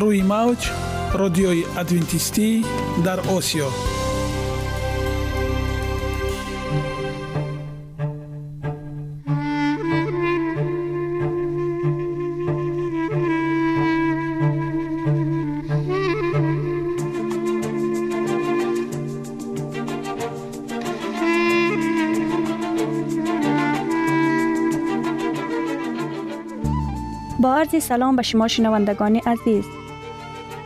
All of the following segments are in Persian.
روی موج رادیوی ادوینتیستی در آسیا. با عرض سلام به شما شنوندگان عزیز.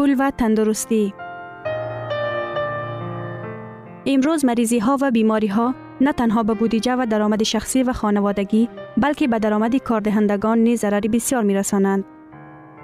پول و تندرستی امروز مریضی ها و بیماری ها نه تنها به بودجه و درآمد شخصی و خانوادگی بلکه به درآمد کاردهندگان نیز ضرری بسیار می رسانند.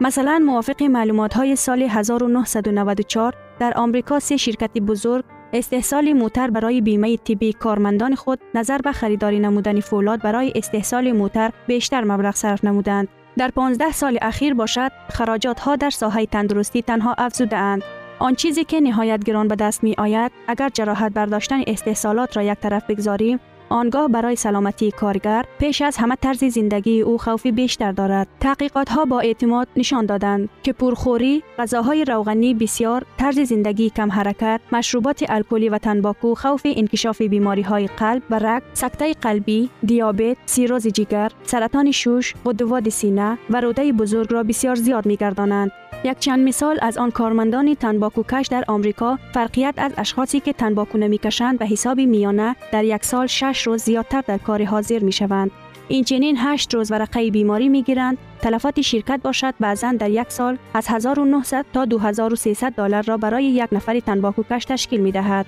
مثلا موافق معلومات های سال 1994 در آمریکا سه شرکت بزرگ استحصال موتر برای بیمه طبی کارمندان خود نظر به خریداری نمودن فولاد برای استحصال موتر بیشتر مبلغ صرف نمودند. در 15 سال اخیر باشد خراجات ها در ساحه تندرستی تنها افزوده اند. آن چیزی که نهایت گران به دست می آید اگر جراحت برداشتن استحصالات را یک طرف بگذاریم آنگاه برای سلامتی کارگر پیش از همه طرز زندگی او خوفی بیشتر دارد. تحقیقات ها با اعتماد نشان دادند که پرخوری غذاهای روغنی بسیار طرز زندگی کم حرکت مشروبات الکلی و تنباکو خوف انکشاف بیماری های قلب و رگ سکته قلبی دیابت سیروز جگر سرطان شوش غدوات سینه و روده بزرگ را بسیار زیاد می گردانند یک چند مثال از آن کارمندان تنباکو کش در آمریکا فرقیت از اشخاصی که تنباکو نمی‌کشند به حساب میانه در یک سال شش روز زیادتر در کار حاضر می شوند. این چنین هشت روز ورقه بیماری می گیرند تلفات شرکت باشد بعضا در یک سال از 1900 تا 2300 دلار را برای یک نفر تنباکو کش تشکیل می دهد.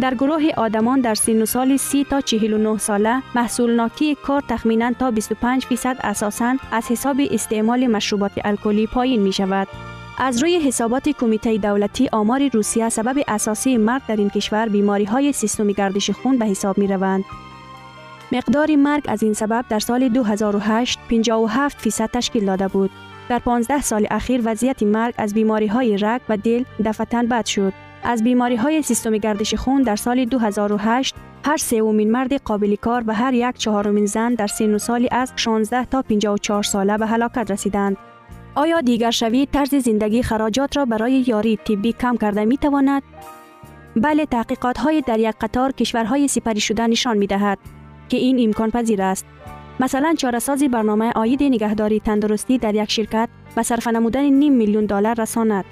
در گروه آدمان در سن سال 30 تا 49 ساله محصول ناکی کار تخمینا تا 25 فیصد اساساً از حساب استعمال مشروبات الکلی پایین می شود. از روی حسابات کمیته دولتی آمار روسیه سبب اساسی مرگ در این کشور بیماری های سیستم گردش خون به حساب می روند. مقدار مرگ از این سبب در سال 2008 57 فیصد تشکیل داده بود. در 15 سال اخیر وضعیت مرگ از بیماری های رگ و دل دفتن بد شد. از بیماری های سیستم گردش خون در سال 2008 هر سومین مرد قابل کار و هر یک چهارمین زن در سن و سالی از 16 تا 54 ساله به هلاکت رسیدند. آیا دیگر شوی طرز زندگی خراجات را برای یاری طبی کم کرده می تواند؟ بله تحقیقات های در یک قطار کشورهای سپری شده نشان می دهد که این امکان پذیر است. مثلا چارسازی برنامه آید نگهداری تندرستی در یک شرکت به صرف نمودن نیم میلیون دلار رساند.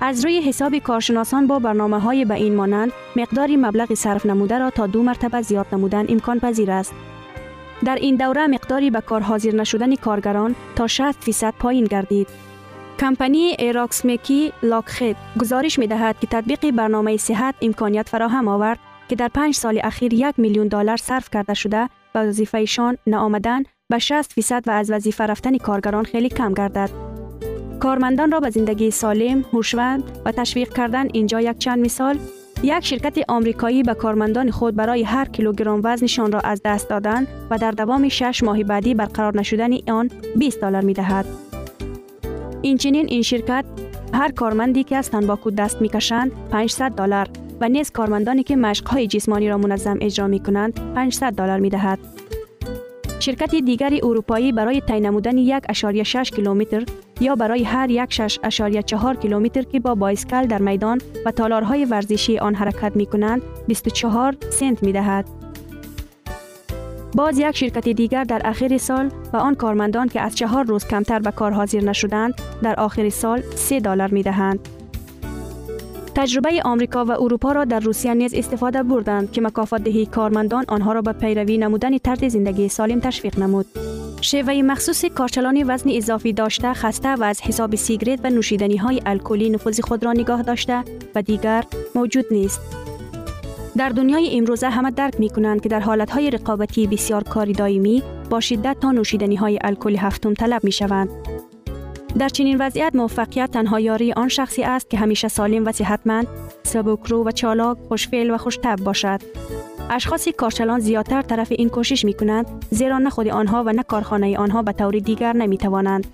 از روی حساب کارشناسان با برنامه های به این مانند مقداری مبلغ صرف نموده را تا دو مرتبه زیاد نمودن امکان پذیر است. در این دوره مقداری به کار حاضر نشدن کارگران تا 60 فیصد پایین گردید. کمپانی ایراکسمکی لاکخید گزارش می دهد که تطبیق برنامه صحت امکانیت فراهم آورد که در پنج سال اخیر یک میلیون دلار صرف کرده شده و وظیفهشان نآمدن به 60 فیصد و از وظیفه رفتن کارگران خیلی کم گردد. کارمندان را به زندگی سالم، هوشمند و تشویق کردن اینجا یک چند مثال یک شرکت آمریکایی به کارمندان خود برای هر کیلوگرم وزنشان را از دست دادن و در دوام 6 ماه بعدی برقرار نشدن آن 20 دلار می دهد. اینچنین این شرکت هر کارمندی که از تنباکو دست می‌کشند 500 دلار و نیز کارمندانی که مشقهای جسمانی را منظم اجرا می کنند 500 دلار می دهد. شرکت دیگری اروپایی برای طی نمودن 1.6 کیلومتر یا برای هر یک 6.4 کیلومتر که با بایسکل در میدان و تالارهای ورزشی آن حرکت می کنند 24 سنت می دهد. باز یک شرکت دیگر در آخر سال و آن کارمندان که از چهار روز کمتر به کار حاضر نشدند در آخر سال 3 دلار می دهند. تجربه آمریکا و اروپا را در روسیه نیز استفاده بردند که مکافات دهی کارمندان آنها را به پیروی نمودن طرز زندگی سالم تشویق نمود. شیوه مخصوص کارچلانی وزن اضافی داشته خسته و از حساب سیگرت و نوشیدنی های الکلی نفوذ خود را نگاه داشته و دیگر موجود نیست. در دنیای امروزه همه درک می کنند که در حالت های رقابتی بسیار کاری دائمی با شدت تا نوشیدنی های الکلی هفتم طلب می شوند. در چنین وضعیت موفقیت تنها یاری آن شخصی است که همیشه سالم و صحتمند، سبکرو و چالاک، خوشفعل و خوشتب باشد. اشخاص کارچلان زیادتر طرف این کوشش می کنند زیرا نه خود آنها و نه کارخانه آنها به طور دیگر نمی توانند.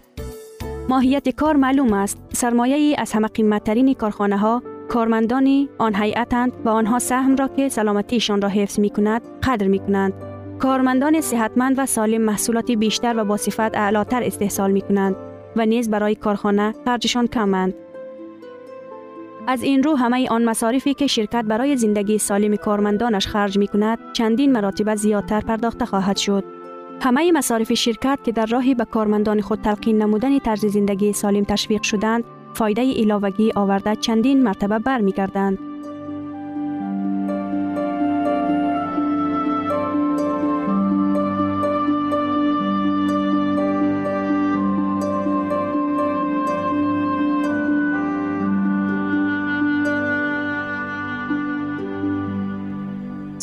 ماهیت کار معلوم است. سرمایه ای از همه قیمتترین کارخانه ها کارمندانی آن هیئتند و آنها سهم را که سلامتیشان را حفظ می کند قدر می کنند. کارمندان صحتمند و سالم محصولات بیشتر و با صفت اعلاتر استحصال می کنند و نیز برای کارخانه خرجشان کمند. از این رو همه آن مصارفی که شرکت برای زندگی سالم کارمندانش خرج می کند چندین مراتب زیادتر پرداخته خواهد شد. همه مصارف شرکت که در راهی به کارمندان خود تلقین نمودن طرز زندگی سالم تشویق شدند فایده ایلاوگی آورده چندین مرتبه برمیگردند.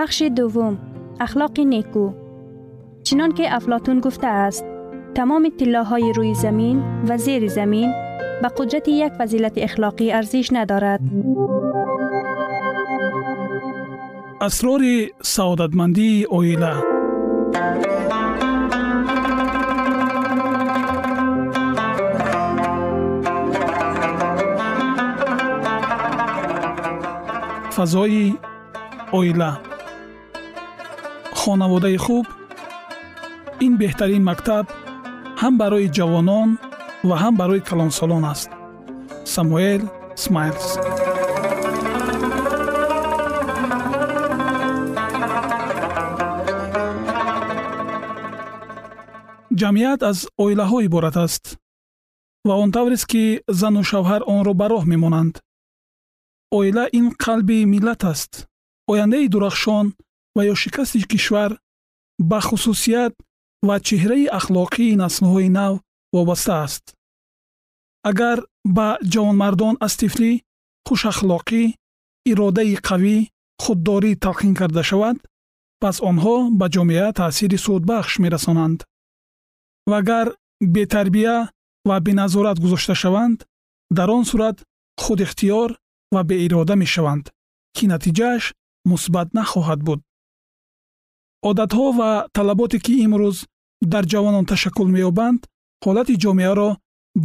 بخش دوم اخلاق نیکو. چنان که افلاتون گفته است تمام طلاهای روی زمین و زیر زمین به قدرت یک فضیلت اخلاقی ارزش ندارد. اسرار سعادتمندی اویله فضای اویله хонаводаи хуб ин беҳтарин мактаб ҳам барои ҷавонон ва ҳам барои калонсолон аст самуэл смайлс ҷамъият аз оилаҳо иборат аст ва он таврест ки зану шавҳар онро ба роҳ мемонанд оила ин қалби миллат аст ояндаи дурахшон ва ё шикасти кишвар ба хусусият ва чеҳраи ахлоқии наслҳои нав вобаста аст. Агар ба ҷавонмардон аз тифлӣ хушахлоқӣ иродаи қавӣ худдорӣ талқин карда шавад пас онҳо ба ҷомеа таъсири судбахш мерасонанд. Ва агар бетарбия ва беназорат гузошта шаванд дар он сурат худихтиёр ва беирода мешаванд ки натиҷааш мусбат нахоҳад буд одатҳо ва талаботе ки имрӯз дар ҷавонон ташаккул меёбанд ҳолати ҷомеаро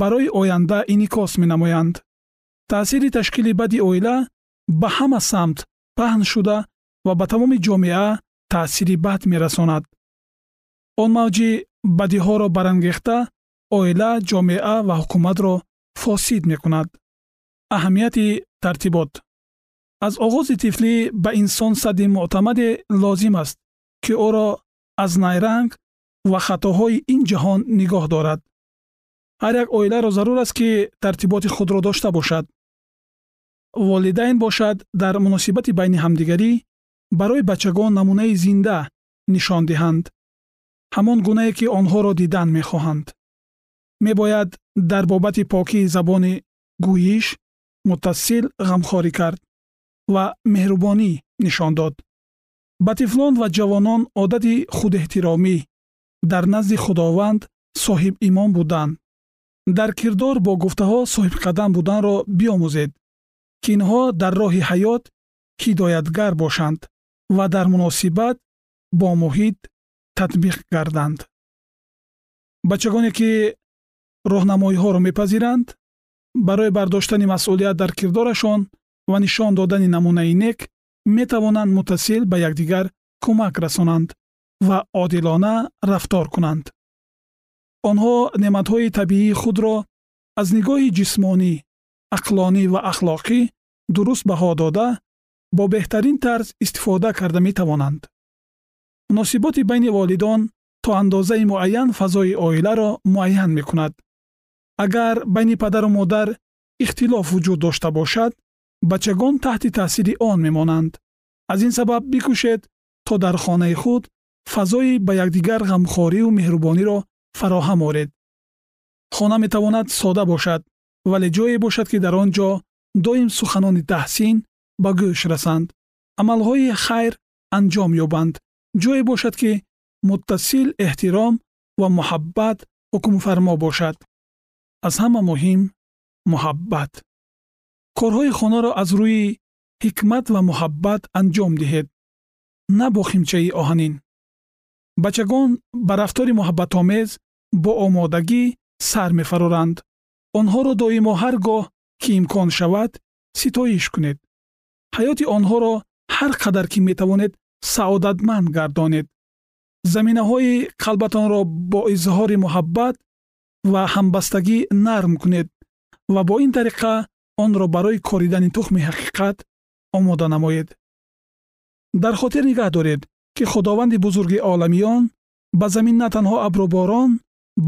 барои оянда инъикос менамоянд. Таъсири ташкили бади оила ба ҳама самт паҳн шуда ва ба тамоми ҷомеа таъсири бад мерасонад. Он мавҷи бадиҳоро барангехта оила ҷомеа ва ҳукуматро фосид мекунад. Аҳамияти тартибот. Аз оғози тифлӣ ба инсон садди муътамаде лозим аст ки ӯро аз найранг ва хатоҳои ин ҷаҳон нигоҳ дорад. Ҳар як оиларо зарур аст ки тартиботи худро дошта бошад. Волидайн бошад дар муносибати байни ҳамдигарӣ барои бачагон намунаи зинда нишон диҳанд. Ҳамон гунае ки онҳоро дидан мехоҳанд. Мебояд дар бобати покии забони гӯиш муттасил ғамхорӣ кард ва меҳрубонӣ нишон дод ба тифлон ва ҷавонон одати худэҳтиромӣ. Дар назди худованд соҳибимон будан. Дар кирдор бо гуфтаҳо соҳибқадам буданро биомӯзед ки инҳо дар роҳи ҳаёт ҳидоятгар бошанд ва дар муносибат бо муҳит татбиқ гарданд. Бачагоне ки роҳнамоиҳоро мепазиранд барои бардоштани масъулият дар кирдорашон ва нишон додани намунаи нек метавонанд муттасил ба якдигар кӯмак расонанд ва одилона рафтор кунанд. Онҳо неъматҳои табиии худро аз нигоҳи ҷисмонӣ ақлонӣ ва ахлоқӣ дуруст баҳо дода бо беҳтарин тарз истифода карда метавонанд. Муносиботи байни волидон то андозаи муайян фазои оиларо муайян мекунад. Агар байни падару модар ихтилоф вуҷуд дошта бошад бачагон таҳти таъсири он мемонанд. Аз ин сабаб бикӯшед то дар хонаи худ фазои ба якдигар ғамхорию меҳрубониро фароҳам оред. Хона метавонад сода бошад вале ҷое бошад ки дар он ҷо доим суханони таҳсин ба гӯш расанд. Амалҳои хайр анҷом ёбанд. Ҷое бошад ки муттасил эҳтиром ва муҳаббат ҳукмфармо бошад. Аз ҳама муҳим муҳаббат корҳои хонаро аз рӯи ҳикмат ва муҳаббат анҷом диҳед на бо химчаи оҳанин. Бачагон ба рафтори муҳаббатомез бо омодагӣ сар мефароранд. Онҳоро доимо ҳар гоҳ ки имкон шавад ситоиш кунед. Ҳаёти онҳоро ҳар қадар ки метавонед саодатманд гардонед. Заминаҳои қалбатонро бо изҳори муҳаббат ва ҳамбастагӣ нарм кунед ва бо ин тариқа онро барои коридани тухми ҳақиқат омода намоед. Дар хотир нигаҳ доред ки худованди бузурги оламиён ба замин на танҳо абруборон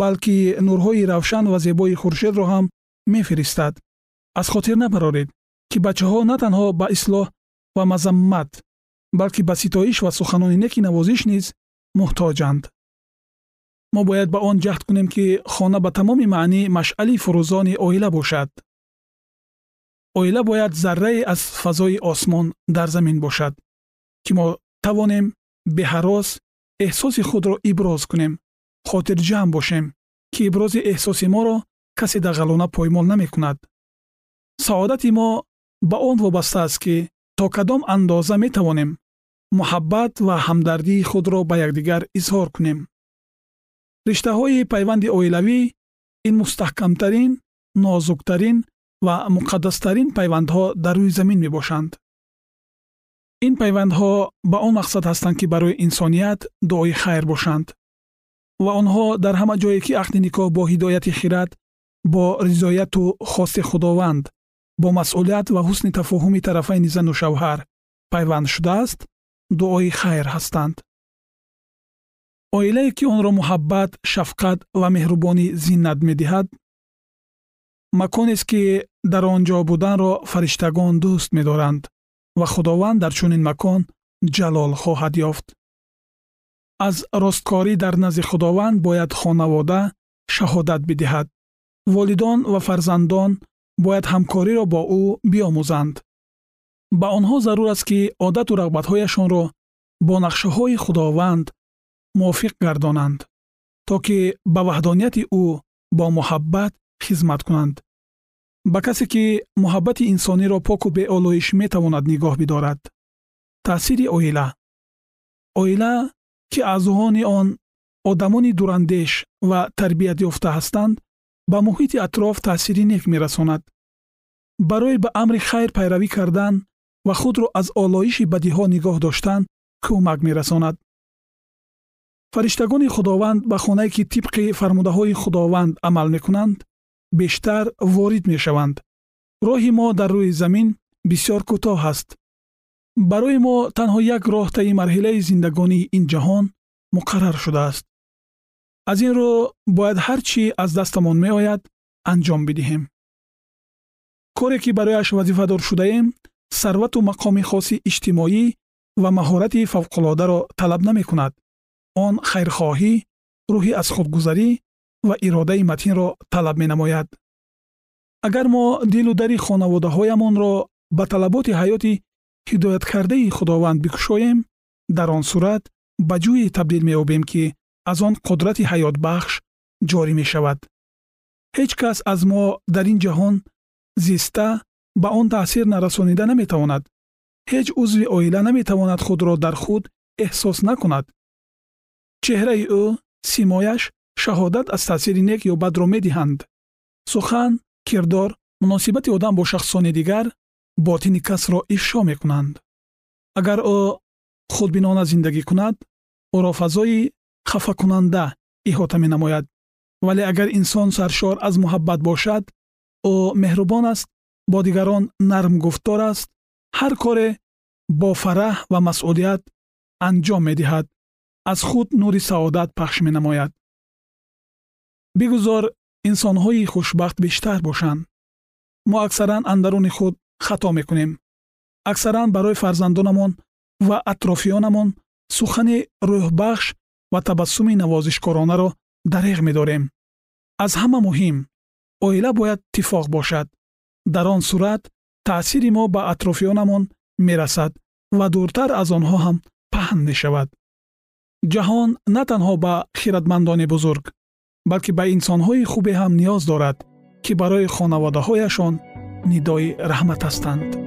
балки нурҳои равшан ва зебои хуршедро ҳам мефиристад. Аз хотир набароред ки бачаҳо на танҳо ба ислоҳ ва мазаммат балки ба ситоиш ва суханони неки навозиш низ муҳтоҷанд. Мо бояд ба он ҷаҳд кунем ки хона ба тамоми маънӣ машъали фурӯзони оила бошад оила бояд заррае аз фазои осмон дар замин бошад ки мо тавонем беҳарос эҳсоси худро иброз кунем хотирҷамъ бошем ки ибрози эҳсоси моро касе дағалона поймол намекунад. Саодати мо ба он вобаста аст ки то кадом андоза метавонем муҳаббат ва ҳамдардии худро ба якдигар изҳор кунем. Риштаҳои пайванди оилавӣ ин мустаҳкамтарин нозуктарин ва муқаддастарин пайвандҳо дар рӯи замин мебошанд. Ин пайвандҳо ба он мақсад ҳастанд ки барои инсоният дуои хайр бошанд ва онҳо дар ҳама ҷое ки ақди никоҳ бо ҳидояти хират бо ризояту хости худованд бо масъулият ва ҳусни тафоҳуми тарафайни зану шавҳар пайванд шудааст дуои хайр ҳастанд. Оилае ки онро муҳаббат шафқат ва меҳрубонӣ зиннат медиҳад маконест ки дар он ҷо буданро фариштагон дӯст медоранд ва худованд дар чунин макон ҷалол хоҳад ёфт. аз росткорӣ дар назди худованд бояд хонавода шаҳодат бидиҳад. волидон ва фарзандон бояд ҳамкориро бо ӯ биомӯзанд. ба онҳо зарур аст ки одату рағбатҳояшонро бо нақшаҳои худованд мувофиқ гардонанд то ки ба ваҳдонияти ӯ бо муҳаббат хизмат кунанд. Ба касе ки муҳаббати инсониро поку беолоиш метавонад нигоҳ бидорад таъсири оила. Оила ки аъзоёни он одамони дурандеш ва тарбият ёфта ҳастанд ба муҳити атроф таъсири нек мерасонад. Барои ба амри хайр пайравӣ кардан ва худро аз олоиши бадиҳо нигоҳ доштан кӯмак мерасонад. Фариштагони худованд ба хонае ки тибқи фармудаҳои худованд амал мекунанд бештар ворид мешаванд. Роҳи мо дар рӯи замин бисьёр кӯтоҳ аст. Барои мо танҳо як роҳ таи марҳилаи зиндагонии ин ҷаҳон муқаррар шудааст. Аз ин рӯ бояд ҳар чӣ аз дастамон меояд анҷом бидиҳем. Коре ки барояш вазифадор шудаем сарвату мақоми хоси иҷтимоӣ ва маҳорати фавқулодаро талаб намекунад он хайрхоҳӣ рӯҳи аз худгузарӣ ва иродаи матинро талаб менамояд. Агар мо дилу дари хонаводаҳоямонро ба талаботи ҳаёти ҳидояткардаи худованд бикушоем дар он сурат ба ҷӯе табдил меёбем ки аз он қудрати ҳаётбахш ҷорӣ мешавад. Ҳеҷ кас аз мо дар ин ҷаҳон зиста ба он таъсир нарасонида наметавонад. Ҳеҷ узви оила наметавонад худро дар худ эҳсос накунад. Чеҳраи ӯ симояш шаҳодат аз таъсири нек ё бадро медиҳанд. Сухан кирдор муносибати одам бо шахсони дигар ботини касро ифшо мекунанд. Агар ӯ худбинона зиндагӣ кунад ӯро фазои хафакунанда иҳота менамояд. Вале агар инсон саршор аз муҳаббат бошад ӯ меҳрубон аст бо дигарон нарм гуфтор аст ҳар коре бо фараҳ ва масъулият анҷом медиҳад аз худ нури саодат пахш менамояд бигузор инсонҳои хушбахт бештар бошанд. Мо аксаран андаруни худ хато мекунем. Аксаран барои фарзандонамон ва атрофиёнамон сухани рӯҳбахш ва табассуми навозишкоронаро дареғ медорем. Аз ҳама муҳим оила бояд тифоқ бошад. Дар он сурат таъсири мо ба атрофиёнамон мерасад ва дуртар аз онҳо ҳам паҳн мешавад. Ҷаҳон на танҳо ба хиратмандони бузург балки ба инсонҳои хубе ҳам ниёз дорад ки барои хонаводаҳояшон нидои раҳмат ҳастанд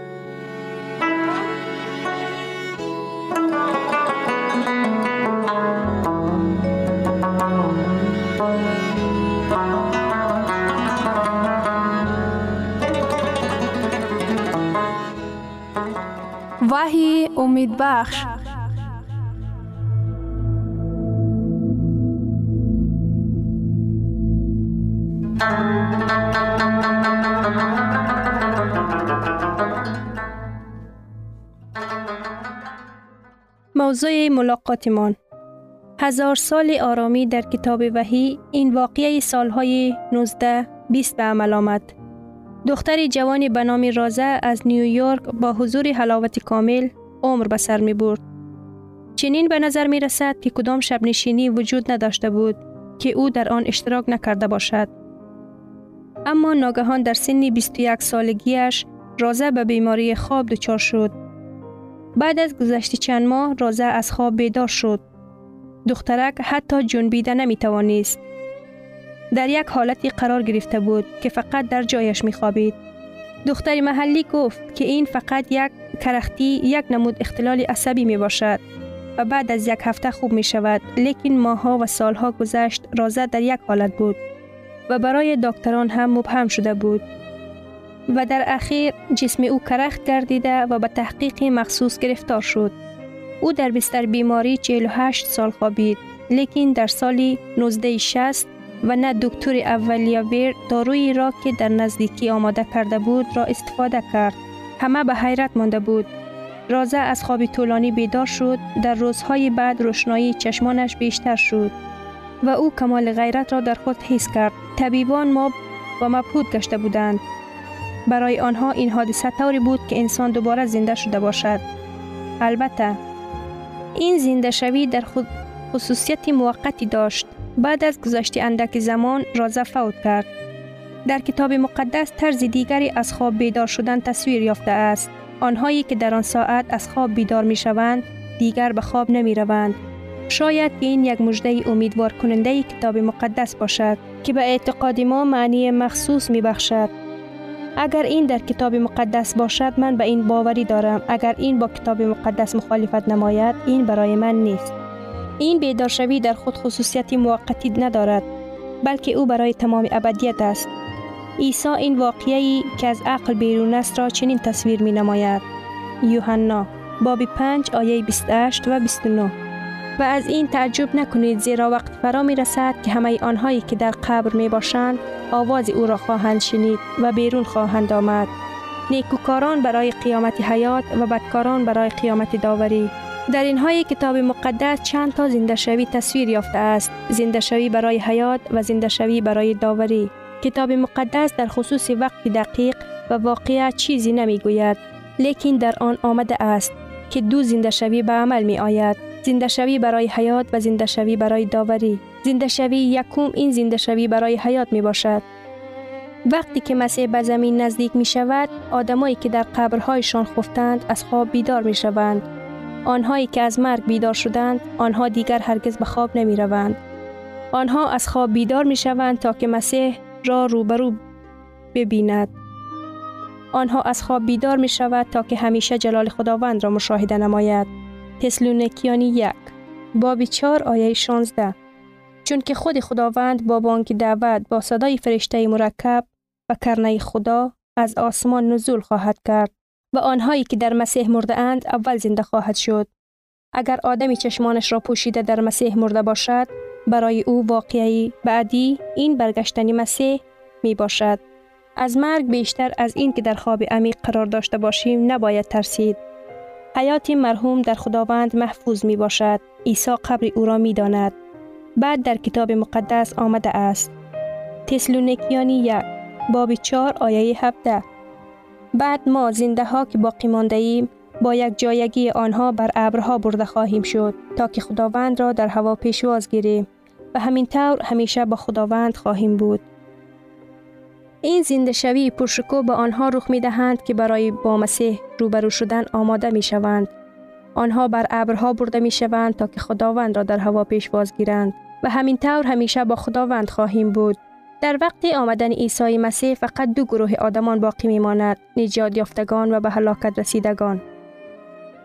وحی امید بخش موضوع ملاقاتمان هزار سال آرامی در کتاب وحی این واقعه سالهای 19 20 به عمل آمد. دختر جوانی به نام رازه از نیویورک با حضور حلاوت کامل عمر به سر می برد. چنین به نظر می رسد که کدام شب نشینی وجود نداشته بود که او در آن اشتراک نکرده باشد. اما ناگهان در سن 21 سالگیش رازه به بیماری خواب دچار شد. بعد از گذشت چند ماه رازه از خواب بیدار شد. دخترک حتی جنبیده نمی توانست. در یک حالتی قرار گرفته بود که فقط در جایش می خوابید. دختر محلی گفت که این فقط یک کرختی یک نمود اختلال عصبی می باشد و بعد از یک هفته خوب می شود لیکن ماها و سالها گذشت رازه در یک حالت بود و برای دکتران هم مبهم شده بود و در اخیر جسم او کرخت گردیده و به تحقیق مخصوص گرفتار شد. او در بستر بیماری 48 سال خوابید لیکن در سال 1960 و نه دکتر اولیاویر دارویی را که در نزدیکی آماده کرده بود را استفاده کرد. همه به حیرت مانده بود. رازه از خواب طولانی بیدار شد در روزهای بعد روشنایی چشمانش بیشتر شد و او کمال غیرت را در خود حس کرد. طبیبان ما و مبهود گشته بودند. برای آنها این حادثه طوری بود که انسان دوباره زنده شده باشد. البته این زنده شوی در خود خصوصیت موقتی داشت. بعد از گذشت اندک زمان رازه فوت کرد. در کتاب مقدس طرز دیگری از خواب بیدار شدن تصویر یافته است. آنهایی که در آن ساعت از خواب بیدار می شوند دیگر به خواب نمی روند. شاید این یک مجده امیدوار کننده کتاب مقدس باشد که به اعتقاد ما معنی مخصوص می بخشد. اگر این در کتاب مقدس باشد من به این باوری دارم اگر این با کتاب مقدس مخالفت نماید این برای من نیست این بیدارشوی در خود خصوصیتی موقتی ندارد بلکه او برای تمام ابدیت است عیسی این واقعی که از عقل بیرون است را چنین تصویر می نماید یوحنا باب 5 آیه 28 و 29 و از این تعجب نکنید زیرا وقت فرا می رسد که همه آنهایی که در قبر می باشند آواز او را خواهند شنید و بیرون خواهند آمد. نیکوکاران برای قیامت حیات و بدکاران برای قیامت داوری. در اینهای کتاب مقدس چند تا زنده شوی تصویر یافته است. زنده شوی برای حیات و زنده شوی برای داوری. کتاب مقدس در خصوص وقت دقیق و واقعیت چیزی نمی گوید. لیکن در آن آمده است که دو زنده شوی به عمل می آید. زنده شوی برای حیات و زنده شوی برای داوری زنده شوی یکم این زنده شوی برای حیات می باشد وقتی که مسیح به زمین نزدیک می شود آدمایی که در قبرهایشان خفتند از خواب بیدار می شوند آنهایی که از مرگ بیدار شدند آنها دیگر هرگز به خواب نمی روند آنها از خواب بیدار می شوند تا که مسیح را روبرو ببیند. آنها از خواب بیدار می شود تا که همیشه جلال خداوند را مشاهده نماید. تسلونکیانی یک باب چار آیه 16 چون که خود خداوند با بانک دعوت با صدای فرشته مرکب و کرنه خدا از آسمان نزول خواهد کرد. و آنهایی که در مسیح مرده اند اول زنده خواهد شد. اگر آدمی چشمانش را پوشیده در مسیح مرده باشد برای او واقعی بعدی این برگشتنی مسیح می باشد. از مرگ بیشتر از این که در خواب عمیق قرار داشته باشیم نباید ترسید. حیات مرحوم در خداوند محفوظ می باشد. عیسی قبر او را می داند. بعد در کتاب مقدس آمده است. تسلونیکیانی یک باب چار آیه 17 بعد ما زنده ها که باقی مانده ایم با یک جایگی آنها بر ابرها برده خواهیم شد تا که خداوند را در هوا پیشواز گیریم و همین طور همیشه با خداوند خواهیم بود. این زنده شوی پرشکو به آنها رخ می دهند که برای با مسیح روبرو شدن آماده می شوند. آنها بر ابرها برده می شوند تا که خداوند را در هوا پیش گیرند و همین طور همیشه با خداوند خواهیم بود. در وقت آمدن عیسی مسیح فقط دو گروه آدمان باقی می ماند نجات یافتگان و به هلاکت رسیدگان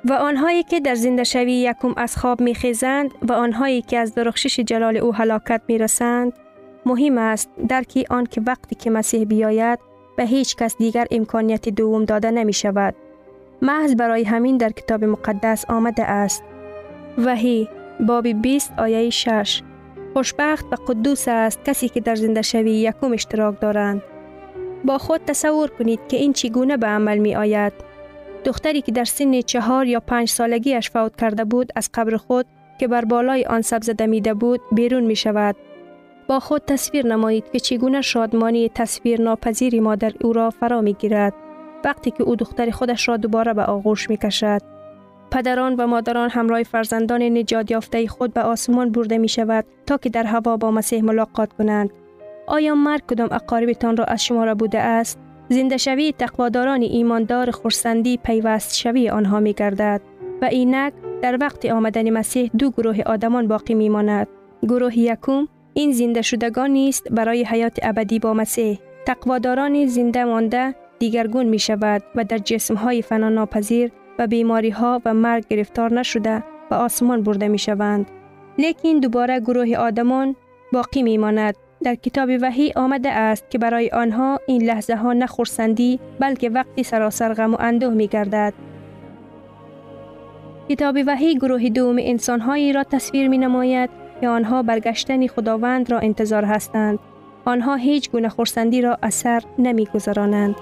و آنهایی که در زنده شوی یکم از خواب می خیزند و آنهایی که از درخشش جلال او هلاکت می رسند مهم است درکی آن که وقتی که مسیح بیاید به هیچ کس دیگر امکانیت دوم داده نمی شود. محض برای همین در کتاب مقدس آمده است. وحی باب 20 آیه 6 خوشبخت و قدوس است کسی که در زنده شوی یکم اشتراک دارند. با خود تصور کنید که این چگونه به عمل می آید. دختری که در سن چهار یا پنج سالگیش فوت کرده بود از قبر خود که بر بالای آن سبز دمیده بود بیرون می شود. با خود تصویر نمایید که چگونه شادمانی تصویر ناپذیری مادر او را فرا می گیرد وقتی که او دختر خودش را دوباره به آغوش می کشد. پدران و مادران همراه فرزندان نجات یافته خود به آسمان برده می شود تا که در هوا با مسیح ملاقات کنند. آیا مرگ کدام اقاربتان را از شما را بوده است؟ زنده شوی تقواداران ایماندار خورسندی پیوست شوی آنها می گردد و اینک در وقت آمدن مسیح دو گروه آدمان باقی می ماند. گروه یکم این زنده شدگان نیست برای حیات ابدی با مسیح. تقواداران زنده مانده دیگرگون می شود و در جسم های فنا ناپذیر و بیماری ها و مرگ گرفتار نشده و آسمان برده می شوند. لیکن دوباره گروه آدمان باقی می ماند. در کتاب وحی آمده است که برای آنها این لحظه ها نخورسندی بلکه وقتی سراسر غم و اندوه می گردد. کتاب وحی گروه دوم انسانهایی را تصویر می نماید که آنها برگشتن خداوند را انتظار هستند. آنها هیچ گونه خورسندی را اثر نمی گذرانند.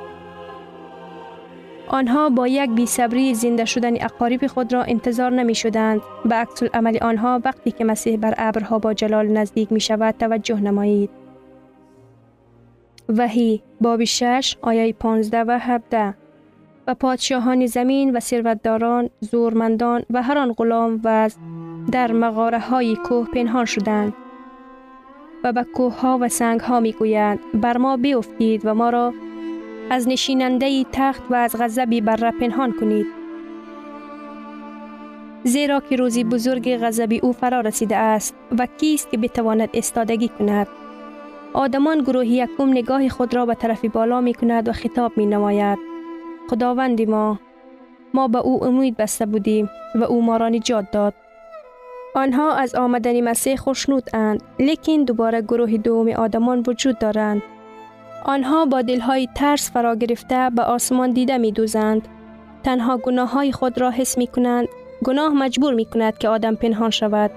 آنها با یک بی صبری زنده شدن اقارب خود را انتظار نمی شدند. به عکس عمل آنها وقتی که مسیح بر ابرها با جلال نزدیک می شود توجه نمایید. وحی باب 6 آیه 15 و 17 و پادشاهان زمین و ثروتداران زورمندان و هر آن غلام و در مغاره های کوه پنهان شدند و به کوه ها و سنگ ها می گویند بر ما بیفتید و ما را از نشیننده تخت و از غضبی بر پنهان کنید. زیرا که روزی بزرگ غضب او فرا رسیده است و کیست که بتواند استادگی کند. آدمان گروه یکم نگاه خود را به طرف بالا می کند و خطاب می نماید. خداوند ما ما به او امید بسته بودیم و او ما را نجات داد. آنها از آمدن مسیح خوشنود اند لیکن دوباره گروه دوم آدمان وجود دارند آنها با دلهای ترس فرا گرفته به آسمان دیده می دوزند. تنها گناه های خود را حس می کنند. گناه مجبور می کند که آدم پنهان شود.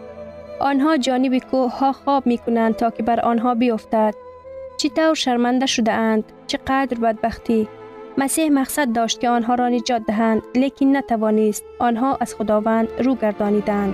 آنها جانب کوه ها خواب می کنند تا که بر آنها بیفتد. طور شرمنده شده اند. چقدر بدبختی. مسیح مقصد داشت که آنها را نجات دهند لیکن نتوانست. آنها از خداوند رو گردانیدند.